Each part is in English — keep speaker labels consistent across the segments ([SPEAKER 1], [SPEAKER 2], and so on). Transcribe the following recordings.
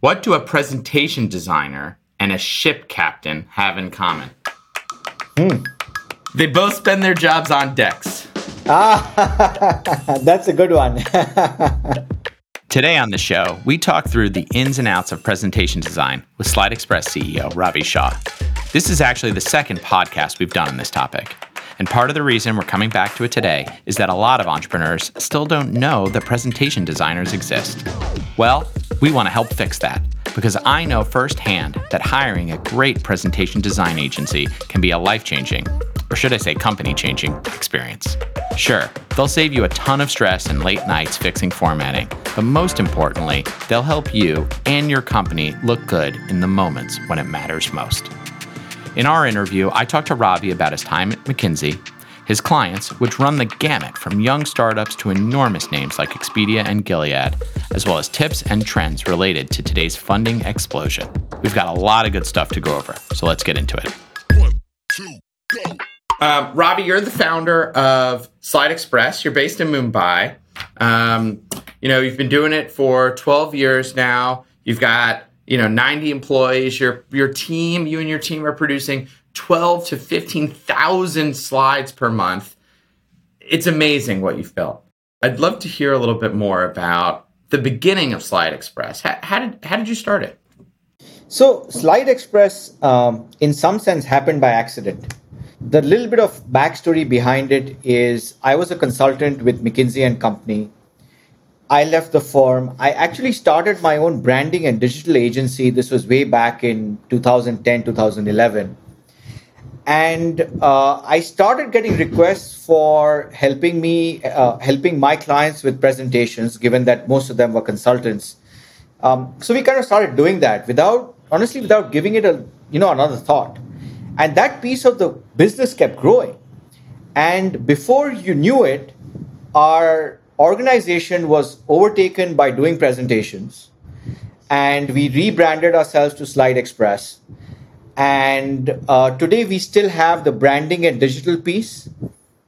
[SPEAKER 1] What do a presentation designer and a ship captain have in common?
[SPEAKER 2] Hmm.
[SPEAKER 1] They both spend their jobs on decks.
[SPEAKER 2] Ah, that's a good one.
[SPEAKER 1] Today on the show, we talk through the ins and outs of presentation design with SlideXpress CEO Ravi Shah. This is actually the second podcast we've done on this topic. And part of the reason we're coming back to it today is that a lot of entrepreneurs still don't know that presentation designers exist. Well, we want to help fix that because I know firsthand that hiring a great presentation design agency can be a life changing, or should I say company changing, experience. Sure, they'll save you a ton of stress and late nights fixing formatting, but most importantly, they'll help you and your company look good in the moments when it matters most. In our interview, I talked to Ravi about his time at McKinsey, his clients, which run the gamut from young startups to enormous names like Expedia and Gilead, as well as tips and trends related to today's funding explosion. We've got a lot of good stuff to go over, so let's get into it. One, two, go. Uh, Ravi, you're the founder of SlideXpress. You're based in Mumbai. Um, you know, you've been doing it for 12 years now. You've got you know 90 employees your your team you and your team are producing 12 to 15,000 slides per month. It's amazing what you've built. I'd love to hear a little bit more about the beginning of SlideXpress. How, how did how did you start it?
[SPEAKER 2] So SlideXpress um, in some sense happened by accident. The little bit of backstory behind it is i was a consultant with mckinsey and company I left the firm. I actually started my own branding and digital agency. This was way back in 2010, 2011. And uh, I started getting requests for helping me, uh, helping my clients with presentations, given that most of them were consultants. Um, so we kind of started doing that without, honestly, without giving it a, you know, another thought. And that piece of the business kept growing. And before you knew it, our organization was overtaken by doing presentations and we rebranded ourselves to SlideXpress. And uh, today we still have the branding and digital piece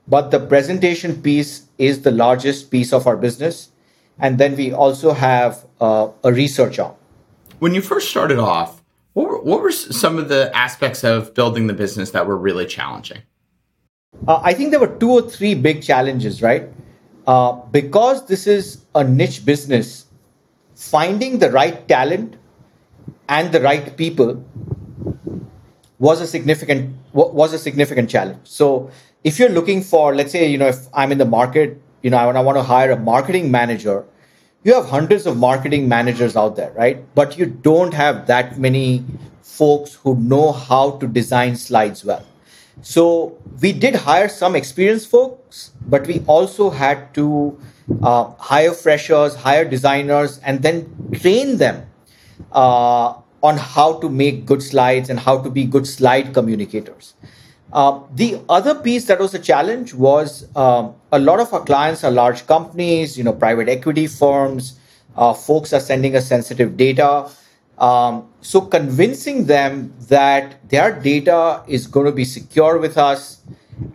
[SPEAKER 2] but the presentation piece is the largest piece of our business. And then we also have uh, a research arm.
[SPEAKER 1] When you first started off what were, what were some of the aspects of building the business that were really challenging?
[SPEAKER 2] Uh, i think there were two or three big challenges right uh, because this is a niche business, finding the right talent and the right people was a significant was a significant challenge. So if you're looking for, let's say, you know, if I'm in the market, you know, I want to hire a marketing manager, you have hundreds of marketing managers out there, right? But you don't have that many folks who know how to design slides well. So we did hire some experienced folks, but we also had to uh, hire freshers, hire designers, and then train them uh, on how to make good slides and how to be good slide communicators. Uh, the other piece that was a challenge was um, a lot of our clients are large companies, you know, private equity firms. Uh, folks are sending us sensitive data. Um, so convincing them that their data is going to be secure with us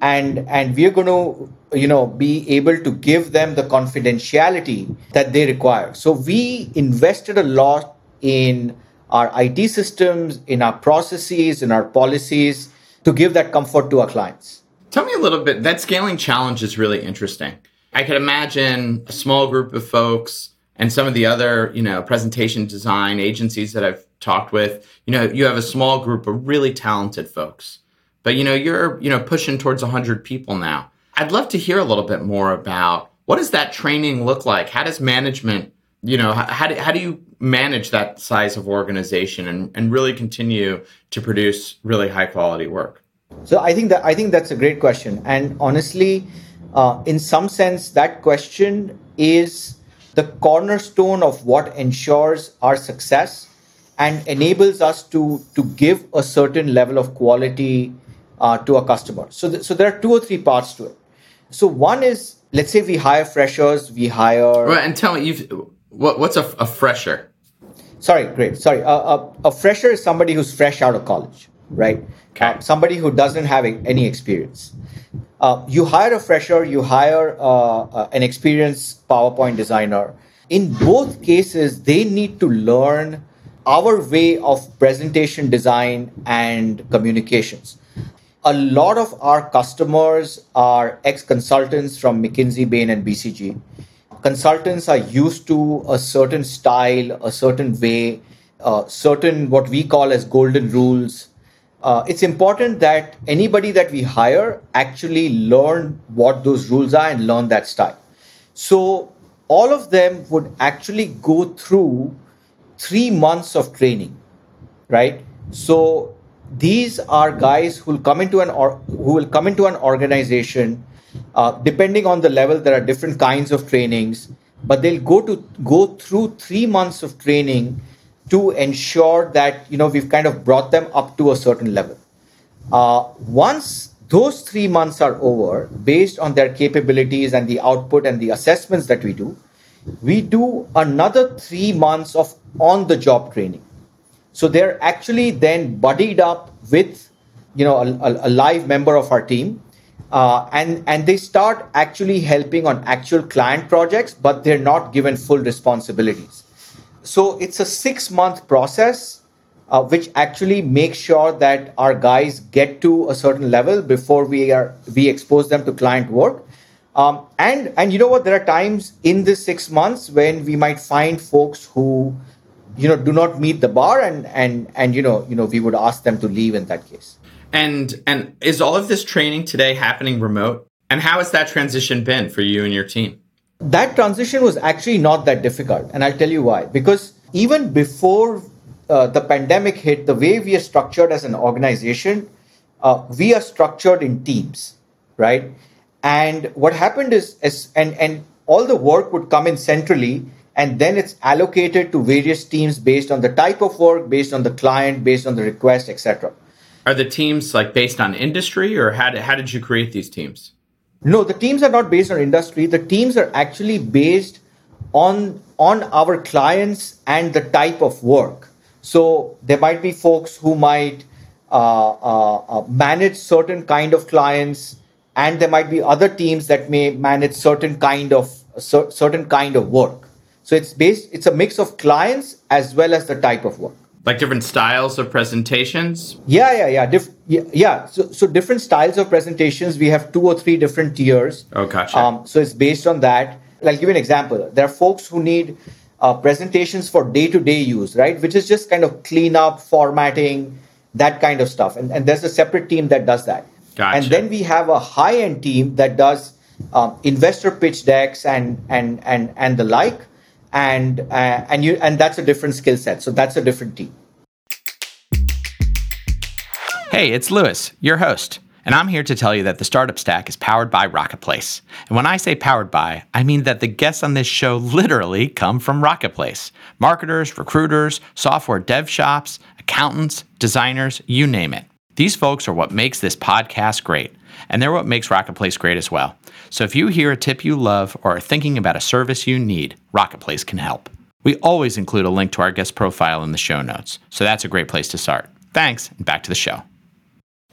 [SPEAKER 2] and and we're going to you know be able to give them the confidentiality that they require. So we invested a lot in our IT systems in our processes in our policies to give that comfort to our clients.
[SPEAKER 1] Tell me a little bit that scaling challenge is really interesting. I could imagine a small group of folks and some of the other, you know, presentation design agencies that I've talked with, you know, you have a small group of really talented folks. But you know, you're, you know, pushing towards 100 people now. I'd love to hear a little bit more about what does that training look like? How does management, you know, how do, how do you manage that size of organization and, and really continue to produce really high quality work?
[SPEAKER 2] So I think that I think that's a great question. And honestly, uh, in some sense, that question is the cornerstone of what ensures our success and enables us to, to give a certain level of quality uh, to a customer. So, th- so there are two or three parts to it. So one is, let's say we hire freshers, we hire.
[SPEAKER 1] Right, and tell me, you've, what, what's a, a fresher?
[SPEAKER 2] Sorry, great. Sorry, a, a, a, fresher is somebody who's fresh out of college, right?
[SPEAKER 1] Okay.
[SPEAKER 2] Uh, somebody who doesn't have any experience. Uh, you hire a fresher, you hire uh, uh, an experienced PowerPoint designer. In both cases, they need to learn our way of presentation design and communications. A lot of our customers are ex consultants from McKinsey, Bain, and BCG. Consultants are used to a certain style, a certain way, uh, certain what we call as golden rules. Uh, it's important that anybody that we hire actually learn what those rules are and learn that style. So all of them would actually go through three months of training, right? So these are guys who will come into an or who will come into an organization. Uh, depending on the level, there are different kinds of trainings, but they'll go to go through three months of training to ensure that you know we've kind of brought them up to a certain level. Uh, once those three months are over, based on their capabilities and the output and the assessments that we do, we do another three months of on the job training. So they're actually then buddied up with, you know, a, a live member of our team, uh, and and they start actually helping on actual client projects, but they're not given full responsibilities. So it's a six month process, uh, which actually makes sure that our guys get to a certain level before we are we expose them to client work. Um, and and you know what? There are times in this six months when we might find folks who you know do not meet the bar and and and you know you know we would ask them to leave in that case
[SPEAKER 1] and and is all of this training today happening remote and how has that transition been for you and your team
[SPEAKER 2] that transition was actually not that difficult and i'll tell you why. Because even before uh, the pandemic hit the way we are structured as an organization uh, we are structured in teams right? And what happened is, is and and all the work would come in centrally and then it's allocated to various teams based on the type of work based on the client based on the request etc
[SPEAKER 1] are the teams like based on industry or how how did you create these teams
[SPEAKER 2] no the teams are not based on industry. The teams are actually based on on our clients and the type of work. So there might be folks who might uh, uh, uh, manage certain kind of clients and there might be other teams that may manage certain kind of certain kind of work. So it's based, it's a mix of clients as well as the type of work.
[SPEAKER 1] Like different styles of presentations?
[SPEAKER 2] Yeah, yeah, yeah. Dif- yeah, yeah. So, so different styles of presentations. We have two or three different tiers.
[SPEAKER 1] Oh, gotcha.
[SPEAKER 2] Um, so it's based on that. I'll give you an example. There are folks who need uh, presentations for day to day use, right? Which is just kind of clean up, formatting, that kind of stuff. And, and there's a separate team that does that.
[SPEAKER 1] Gotcha.
[SPEAKER 2] And then we have a high end team that does um, investor pitch decks and, and, and, and the like and uh, and you and that's a different skill set. So that's a different team.
[SPEAKER 1] Hey it's lewis your host and i'm here to tell you that the startup stack is powered by rocketplace and when i say powered by i mean that the guests on this show literally come from rocketplace marketers recruiters software dev shops accountants designers you name it. These folks are what makes this podcast great and they're what makes rocketplace great as well so if you hear a tip you love or are thinking about a service you need, Rocketplace can help. We always include a link to our guest profile in the show notes, so that's a great place to start. Thanks, and back to the show.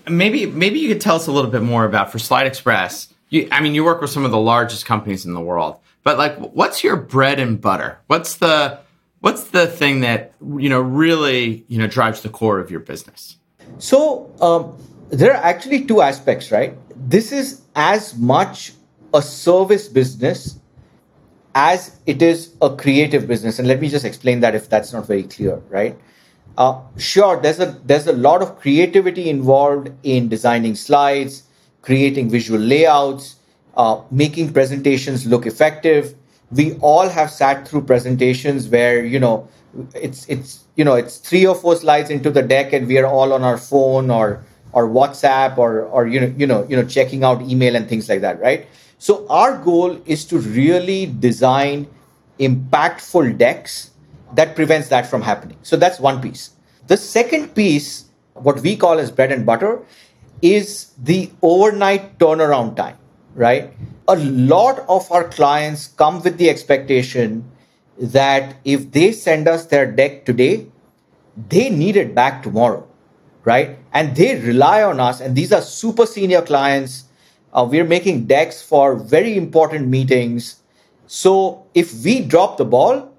[SPEAKER 1] Maybe maybe you could tell us a little bit more about for SlideXpress. You, I mean, you work with some of the largest companies in the world, but like, what's your bread and butter? What's the what's the thing that you know really you know drives the core of your business?
[SPEAKER 2] So um, there are actually two aspects, right? This is as much a service business as it is a creative business. And let me just explain that if that's not very clear right? Uh, sure there's a there's a lot of creativity involved in designing slides creating visual layouts uh, making presentations look effective. We all have sat through presentations where you know it's it's you know it's three or four slides into the deck and we are all on our phone or or whatsapp or or you know you know you know checking out email and things like that right so our goal is to really design impactful decks that prevents that from happening. So that's one piece. The second piece, what we call as bread and butter, is the overnight turnaround time, right? A lot of our clients come with the expectation that if they send us their deck today, they need it back tomorrow, right? And they rely on us, and these are super senior clients uh, we're making decks for very important meetings. So if we drop the ball,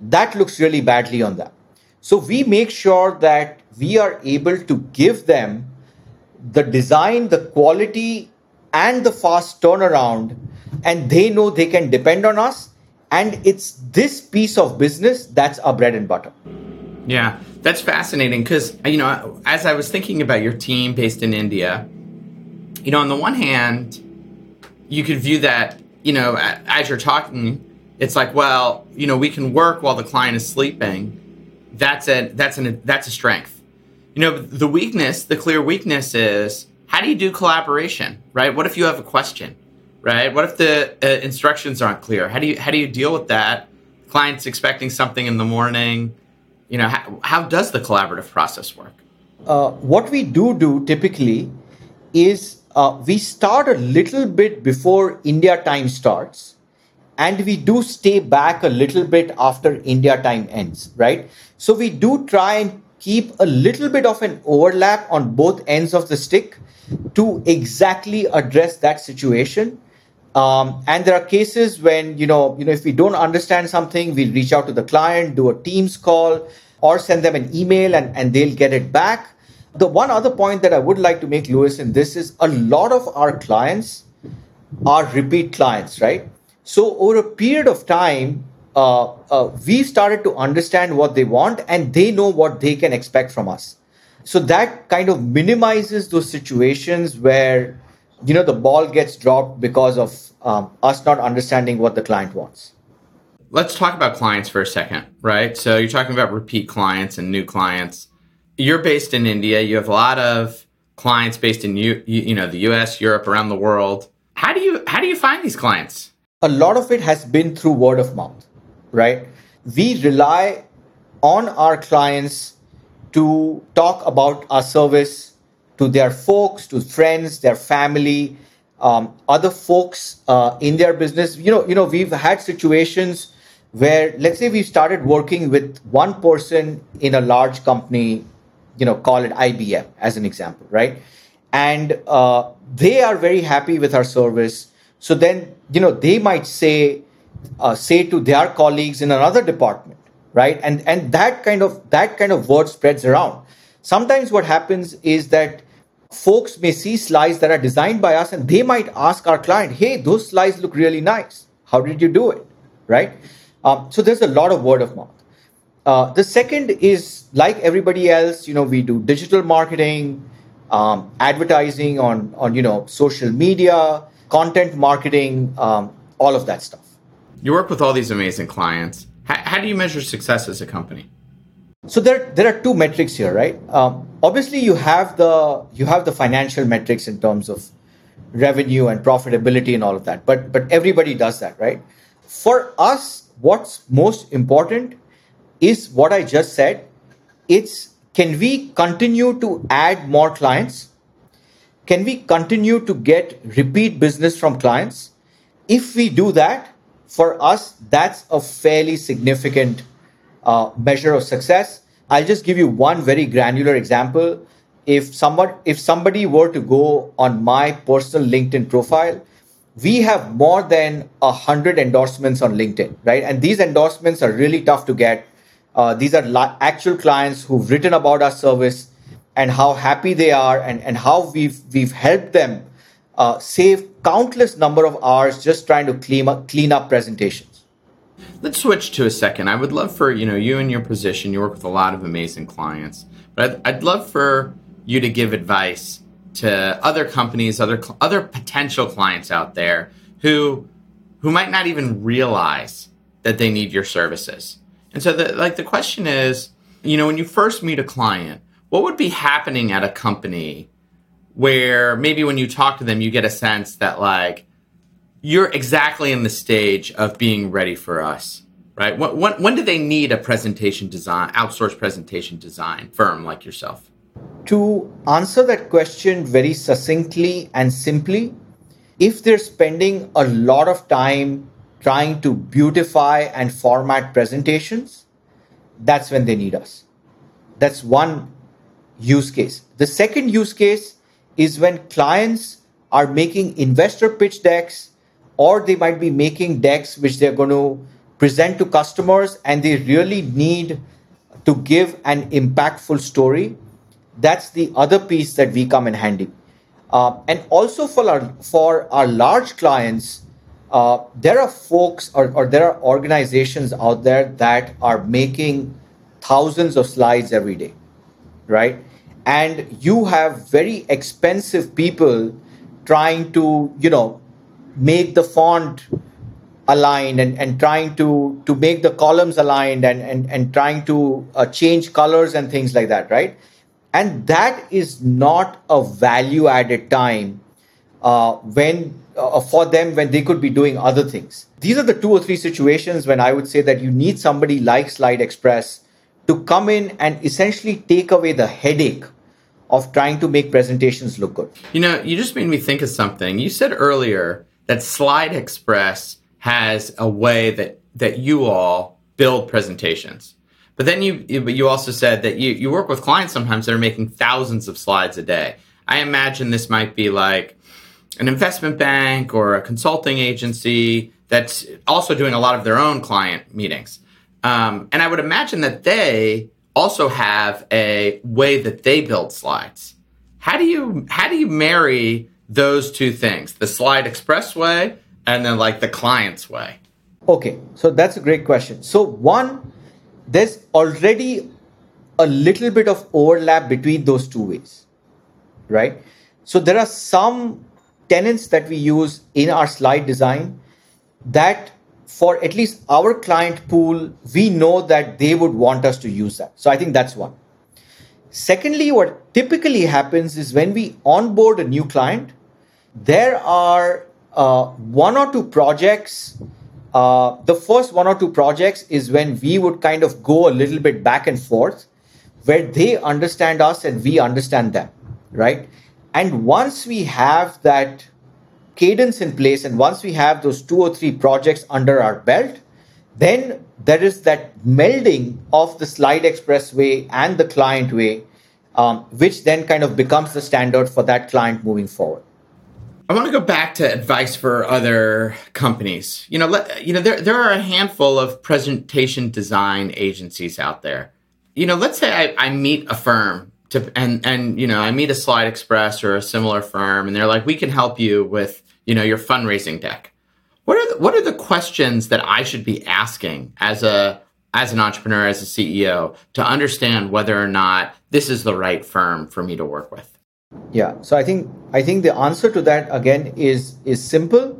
[SPEAKER 2] that looks really badly on them. So we make sure that we are able to give them the design, the quality, and the fast turnaround, and they know they can depend on us. And it's this piece of business that's our bread and butter.
[SPEAKER 1] Yeah, that's fascinating because, you know, as I was thinking about your team based in India, you know, on the one hand, you could view that, you know, as you're talking, it's like, well, you know, we can work while the client is sleeping. That's a that's an that's a strength. You know, the weakness, the clear weakness is how do you do collaboration, right? What if you have a question, right? What if the uh, instructions aren't clear? How do you how do you deal with that? Clients expecting something in the morning. You know, how, how does the collaborative process work?
[SPEAKER 2] Uh, what we do do typically is uh, we start a little bit before India time starts, and we do stay back a little bit after India time ends, right? So we do try and keep a little bit of an overlap on both ends of the stick to exactly address that situation. Um, and there are cases when you know, you know, if we don't understand something, we reach out to the client, do a Teams call, or send them an email, and, and they'll get it back. The one other point that I would like to make, Lewis, in this is a lot of our clients are repeat clients, right? So over a period of time, uh, uh, we started to understand what they want, and they know what they can expect from us. So that kind of minimizes those situations where you know the ball gets dropped because of um, us not understanding what the client wants.
[SPEAKER 1] Let's talk about clients for a second, right? So you're talking about repeat clients and new clients. You're based in India. You have a lot of clients based in you, you know, the U.S., Europe, around the world. How do you how do you find these clients?
[SPEAKER 2] A lot of it has been through word of mouth, right? We rely on our clients to talk about our service to their folks, to friends, their family, um, other folks uh, in their business. You know, you know, we've had situations where, let's say, we started working with one person in a large company. You know, call it IBM as an example, right? And uh, they are very happy with our service. So then, you know, they might say, uh, say to their colleagues in another department right? And and that kind of that kind of word spreads around. Sometimes what happens is that folks may see slides that are designed by us and they might ask our client hey those slides look really nice. How did you do it? Right? Um, so there's a lot of word of mouth uh, the second is like everybody else you know we do digital marketing um, advertising on on you know social media content marketing um, all of that stuff
[SPEAKER 1] you work with all these amazing clients how, how do you measure success as a company?
[SPEAKER 2] So there, there are two metrics here, right? Um, obviously, you have the you have the financial metrics in terms of revenue and profitability and all of that. But but everybody does that, right? For us, what's most important is what I just said. It's can we continue to add more clients? Can we continue to get repeat business from clients? If we do that, for us, that's a fairly significant uh, measure of success. I'll just give you one very granular example. If someone, if somebody were to go on my personal LinkedIn profile, we have more than a hundred endorsements on LinkedIn, right? And these endorsements are really tough to get. Uh, these are li- actual clients who've written about our service and how happy they are and, and how we've we've helped them uh, save countless number of hours just trying to clean up, clean up presentations.
[SPEAKER 1] Let's switch to a second. I would love for you know you in your position. You work with a lot of amazing clients, but I'd, I'd love for you to give advice to other companies, other other potential clients out there who who might not even realize that they need your services. And so, the, like the question is, you know, when you first meet a client, what would be happening at a company where maybe when you talk to them, you get a sense that like you're exactly in the stage of being ready for us, right? When, when, when do they need a presentation design, outsourced presentation design firm like yourself?
[SPEAKER 2] To answer that question very succinctly and simply, if they're spending a lot of time trying to beautify and format presentations, that's when they need us. That's one use case. The second use case is when clients are making investor pitch decks or they might be making decks which they're going to present to customers and they really need to give an impactful story, that's the other piece that we come in handy. Uh, and also for our for our large clients, uh, there are folks or, or there are organizations out there that are making thousands of slides every day, right? And you have very expensive people trying to, you know, make the font aligned and, and trying to to make the columns aligned and and, and trying to uh, change colors and things like that right and that is not a value added time uh, when uh, for them when they could be doing other things these are the two or three situations when i would say that you need somebody like SlideXpress to come in and essentially take away the headache of trying to make presentations look good
[SPEAKER 1] you know you just made me think of something you said earlier that SlideXpress has a way that that you all build presentations. But then you you also said that you, you work with clients sometimes that are making thousands of slides a day. I imagine this might be like an investment bank or a consulting agency that's also doing a lot of their own client meetings. Um, and I would imagine that they also have a way that they build slides. How do you how do you marry those two things, the SlideXpress way and then like the client's way?
[SPEAKER 2] Okay, so that's a great question. So, one, there's already a little bit of overlap between those two ways, right? So, there are some tenants that we use in our slide design that for at least our client pool, we know that they would want us to use that. So, I think that's one. Secondly, what typically happens is when we onboard a new client, there are uh, one or two projects. Uh, the first one or two projects is when we would kind of go a little bit back and forth, where they understand us and we understand them, right? And once we have that cadence in place, and once we have those two or three projects under our belt, then there is that melding of the SlideXpress way and the client way, um, which then kind of becomes the standard for that client moving forward.
[SPEAKER 1] I want to go back to advice for other companies. You know, let, you know there there are a handful of presentation design agencies out there. You know, let's say I, I meet a firm to and and you know I meet a SlideXpress or a similar firm, and they're like, we can help you with you know your fundraising deck. What are the, what are the questions that I should be asking as a as an entrepreneur, as a CEO, to understand whether or not this is the right firm for me to work with?
[SPEAKER 2] Yeah, so I think I think the answer to that again is is simple.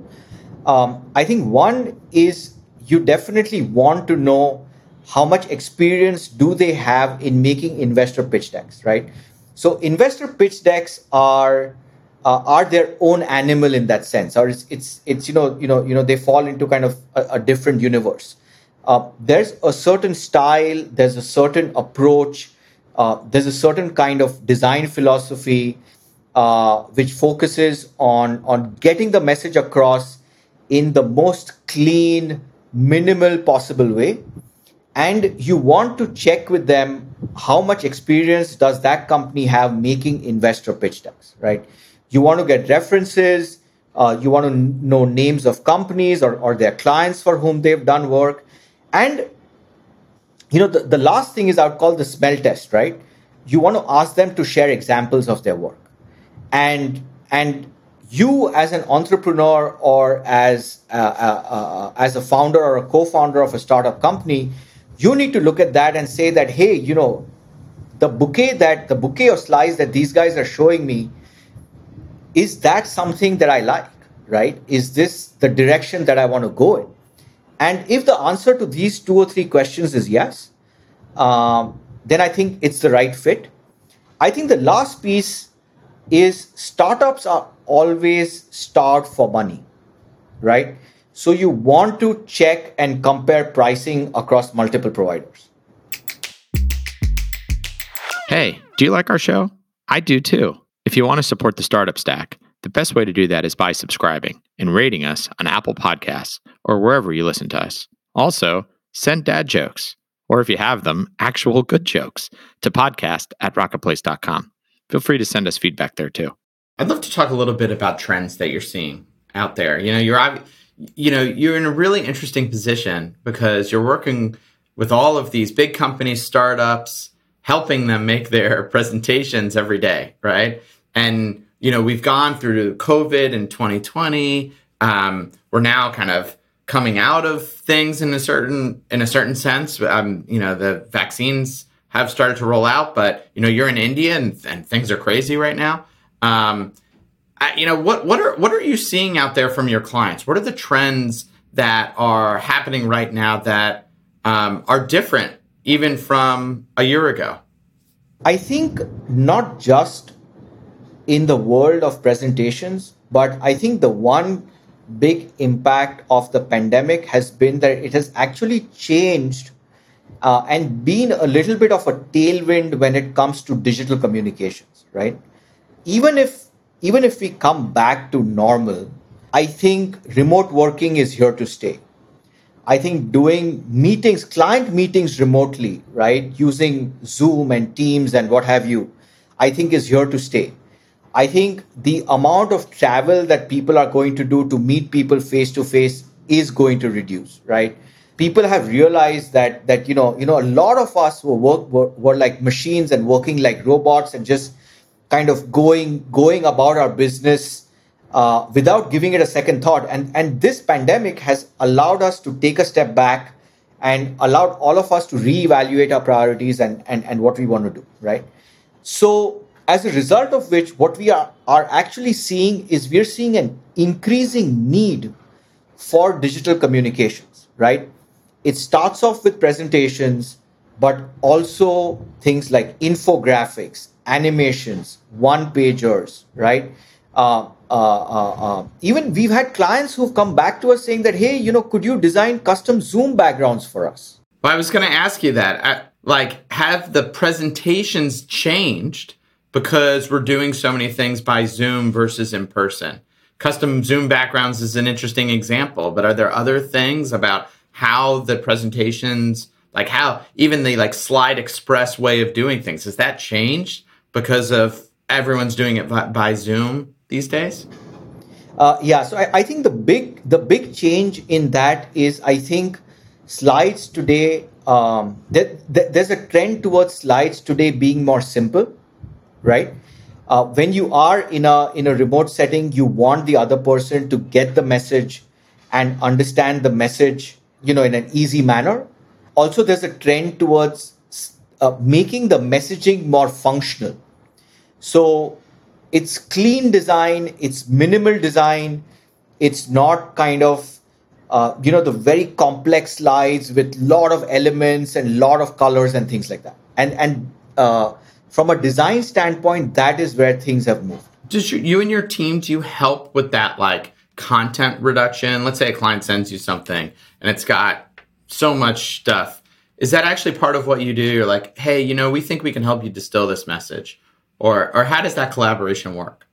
[SPEAKER 2] Um, I think one is you definitely want to know how much experience do they have in making investor pitch decks, right? So investor pitch decks are uh, are their own animal in that sense, or it's it's it's you know you know you know they fall into kind of a, a different universe. Uh, there's a certain style, there's a certain approach uh, there's a certain kind of design philosophy uh, which focuses on on getting the message across in the most clean, minimal possible way. And you want to check with them how much experience does that company have making investor pitch decks, right? You want to get references. Uh, you want to know names of companies or, or their clients for whom they've done work. And you know, the, the last thing is I would call the smell test, right? You want to ask them to share examples of their work. And and you as an entrepreneur or as uh, uh, uh, as a founder or a co-founder of a startup company, you need to look at that and say that, hey, you know, the bouquet that the bouquet of slides that these guys are showing me, is that something that I like, right? Is this the direction that I want to go in? And if the answer to these two or three questions is yes, um, then I think it's the right fit. I think the last piece is startups are always starved for money, right? So you want to check and compare pricing across multiple providers.
[SPEAKER 1] Hey, do you like our show? I do too. If you want to support the Startup Stack, the best way to do that is by subscribing and rating us on Apple Podcasts or wherever you listen to us. Also, send dad jokes, or if you have them, actual good jokes, to podcast at rocketplace.com. Feel free to send us feedback there too. I'd love to talk a little bit about trends that you're seeing out there. You know, you're you know, you're in a really interesting position because you're working with all of these big companies, startups, helping them make their presentations every day, right? And you know, we've gone through COVID in 2020. Um, we're now kind of coming out of things in a certain in a certain sense. Um, you know, the vaccines have started to roll out, but you know, you're in India and, and things are crazy right now. Um, you know, what what are what are you seeing out there from your clients? What are the trends that are happening right now that um, are different even from a year ago?
[SPEAKER 2] I think not just in the world of presentations, but I think the one big impact of the pandemic has been that it has actually changed uh, and been a little bit of a tailwind when it comes to digital communications, right? Even if even if we come back to normal, I think remote working is here to stay. I think doing meetings, client meetings remotely, right, using Zoom and Teams and what have you, I think is here to stay. I think the amount of travel that people are going to do to meet people face to face is going to reduce, right? People have realized that that you know you know a lot of us were work were, were like machines and working like robots and just kind of going going about our business uh, without giving it a second thought. And and this pandemic has allowed us to take a step back and allowed all of us to reevaluate our priorities and and, and what we want to do, right? So as a result of which, what we are, are actually seeing is we're seeing an increasing need for digital communications, right? It starts off with presentations, but also things like infographics, animations, one pagers, right? Uh, uh, uh, uh, even we've had clients who've come back to us saying that, hey, you know, could you design custom Zoom backgrounds for us?
[SPEAKER 1] Well, I was going to ask you that. I, like, have the presentations changed? because we're doing so many things by Zoom versus in person. Custom Zoom backgrounds is an interesting example, but are there other things about how the presentations, like how even the like SlideXpress way of doing things, has that changed because of everyone's doing it by, by Zoom these days?
[SPEAKER 2] Uh, yeah, so I, I, think the big the big change in that is I think slides today. Um, there, there's a trend towards slides today being more simple right? Uh, when you are in a in a remote setting, you want the other person to get the message and understand the message, you know, in an easy manner. Also, there's a trend towards uh, making the messaging more functional. So it's clean design, it's minimal design, it's not kind of uh, you know the very complex slides with lot of elements and lot of colors and things like that. And and uh, from a design standpoint, that is where things have moved.
[SPEAKER 1] Does you, you and your team do you help with that like content reduction? Let's say a client sends you something and it's got so much stuff. Is that actually part of what you do? You're like, hey, you know, we think we can help you distill this message, or or how does that collaboration work?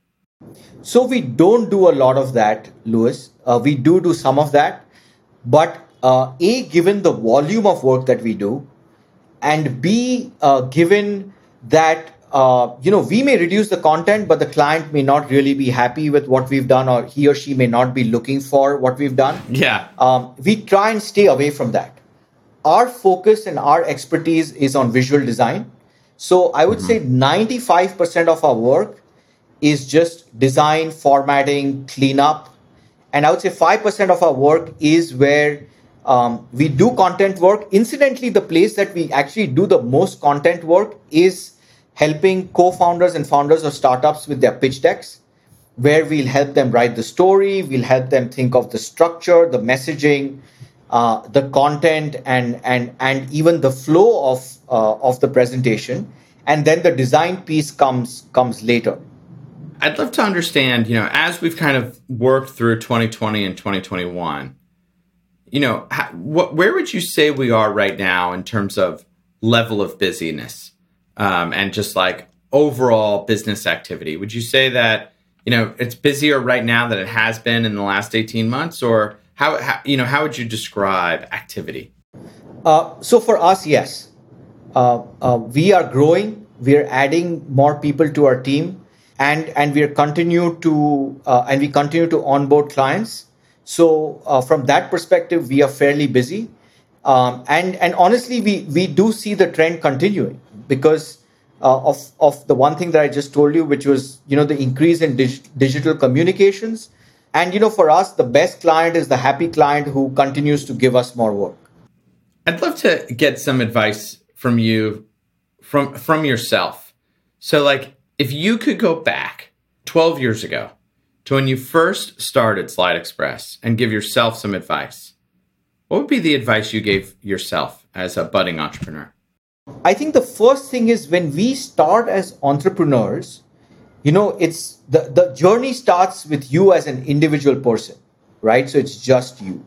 [SPEAKER 2] So we don't do a lot of that, Lewis. Uh, we do do some of that, but uh, a given the volume of work that we do, and b uh, given that uh, you know we may reduce the content but the client may not really be happy with what we've done or he or she may not be looking for what we've done
[SPEAKER 1] yeah
[SPEAKER 2] um, we try and stay away from that our focus and our expertise is on visual design so i would mm-hmm. say 95% of our work is just design formatting cleanup and i would say 5% of our work is where um, we do content work. Incidentally, the place that we actually do the most content work is helping co founders and founders of startups with their pitch decks, where we'll help them write the story, we'll help them think of the structure, the messaging. Uh, the content and and and even the flow of uh, of the presentation, and then the design piece comes comes later.
[SPEAKER 1] I'd love to understand, you know, as we've kind of worked through 2020 and 2021, you know, how, what, where would you say we are right now in terms of level of busyness um, and just like overall business activity? Would you say that you know it's busier right now than it has been in the last eighteen months, or how, how you know how would you describe activity?
[SPEAKER 2] Uh, so for us, yes, uh, uh, we are growing. We are adding more people to our team, and and we are continue to uh, and we continue to onboard clients so, uh, from that perspective, we are fairly busy. Um, and and honestly, we we do see the trend continuing because uh, of of the one thing that I just told you, which was you know the increase in dig- digital communications. And you know, for us, the best client is the happy client who continues to give us more work.
[SPEAKER 1] I'd love to get some advice from you, from from yourself. So, like, if you could go back 12 years ago to when you first started SlideXpress and give yourself some advice, what would be the advice you gave yourself as a budding entrepreneur?
[SPEAKER 2] I think the first thing is when we start as entrepreneurs, you know, it's the, the journey starts with you as an individual person, right? So it's just you.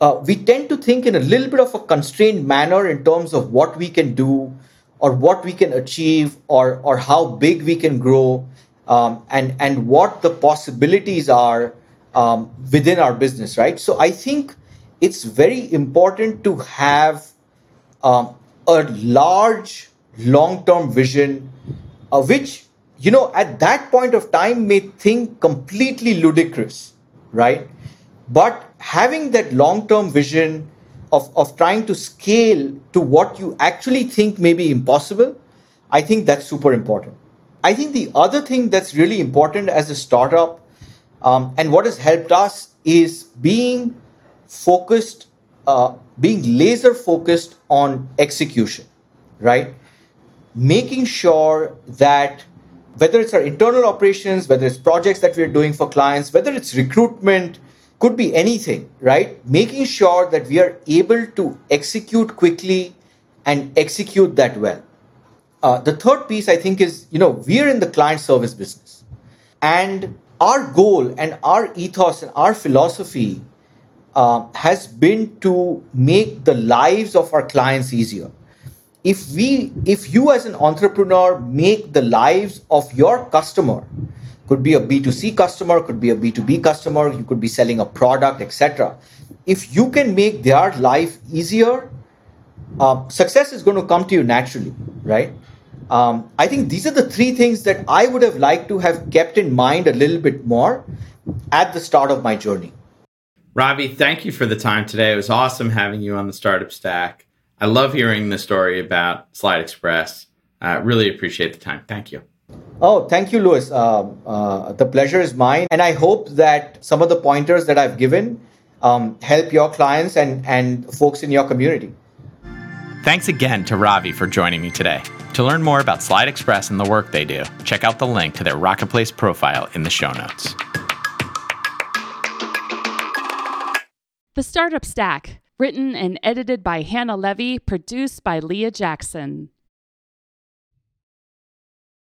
[SPEAKER 2] Uh, we tend to think in a little bit of a constrained manner in terms of what we can do or what we can achieve or, or how big we can grow um, and, and what the possibilities are um, within our business, right? So I think it's very important to have um, a large long term vision, uh, which, you know, at that point of time may think completely ludicrous, right? But having that long term vision of, of trying to scale to what you actually think may be impossible, I think that's super important. I think the other thing that's really important as a startup um, and what has helped us is being focused, uh, being laser focused on execution, right? Making sure that whether it's our internal operations, whether it's projects that we're doing for clients, whether it's recruitment, could be anything, right? Making sure that we are able to execute quickly and execute that well. Uh, the third piece, I think, is you know, we're in the client service business. And our goal and our ethos and our philosophy uh, has been to make the lives of our clients easier if we if you as an entrepreneur make the lives of your customer could be a b2c customer could be a b2b customer you could be selling a product etc if you can make their life easier uh, success is going to come to you naturally right um, i think these are the three things that i would have liked to have kept in mind a little bit more at the start of my journey
[SPEAKER 1] Ravi, thank you for the time today. It was awesome having you on the Startup Stack. I love hearing the story about SlideXpress. I uh, really appreciate the time. Thank you.
[SPEAKER 2] Oh, thank you, Lewis. Uh, uh, the pleasure is mine. And I hope that some of the pointers that I've given um, help your clients and, and folks in your community.
[SPEAKER 1] Thanks again to Ravi for joining me today. To learn more about SlideXpress and the work they do, check out the link to their Rocketplace profile in the show notes.
[SPEAKER 3] The Startup Stack, written and edited by Hannah Levy, produced by Leah Jackson.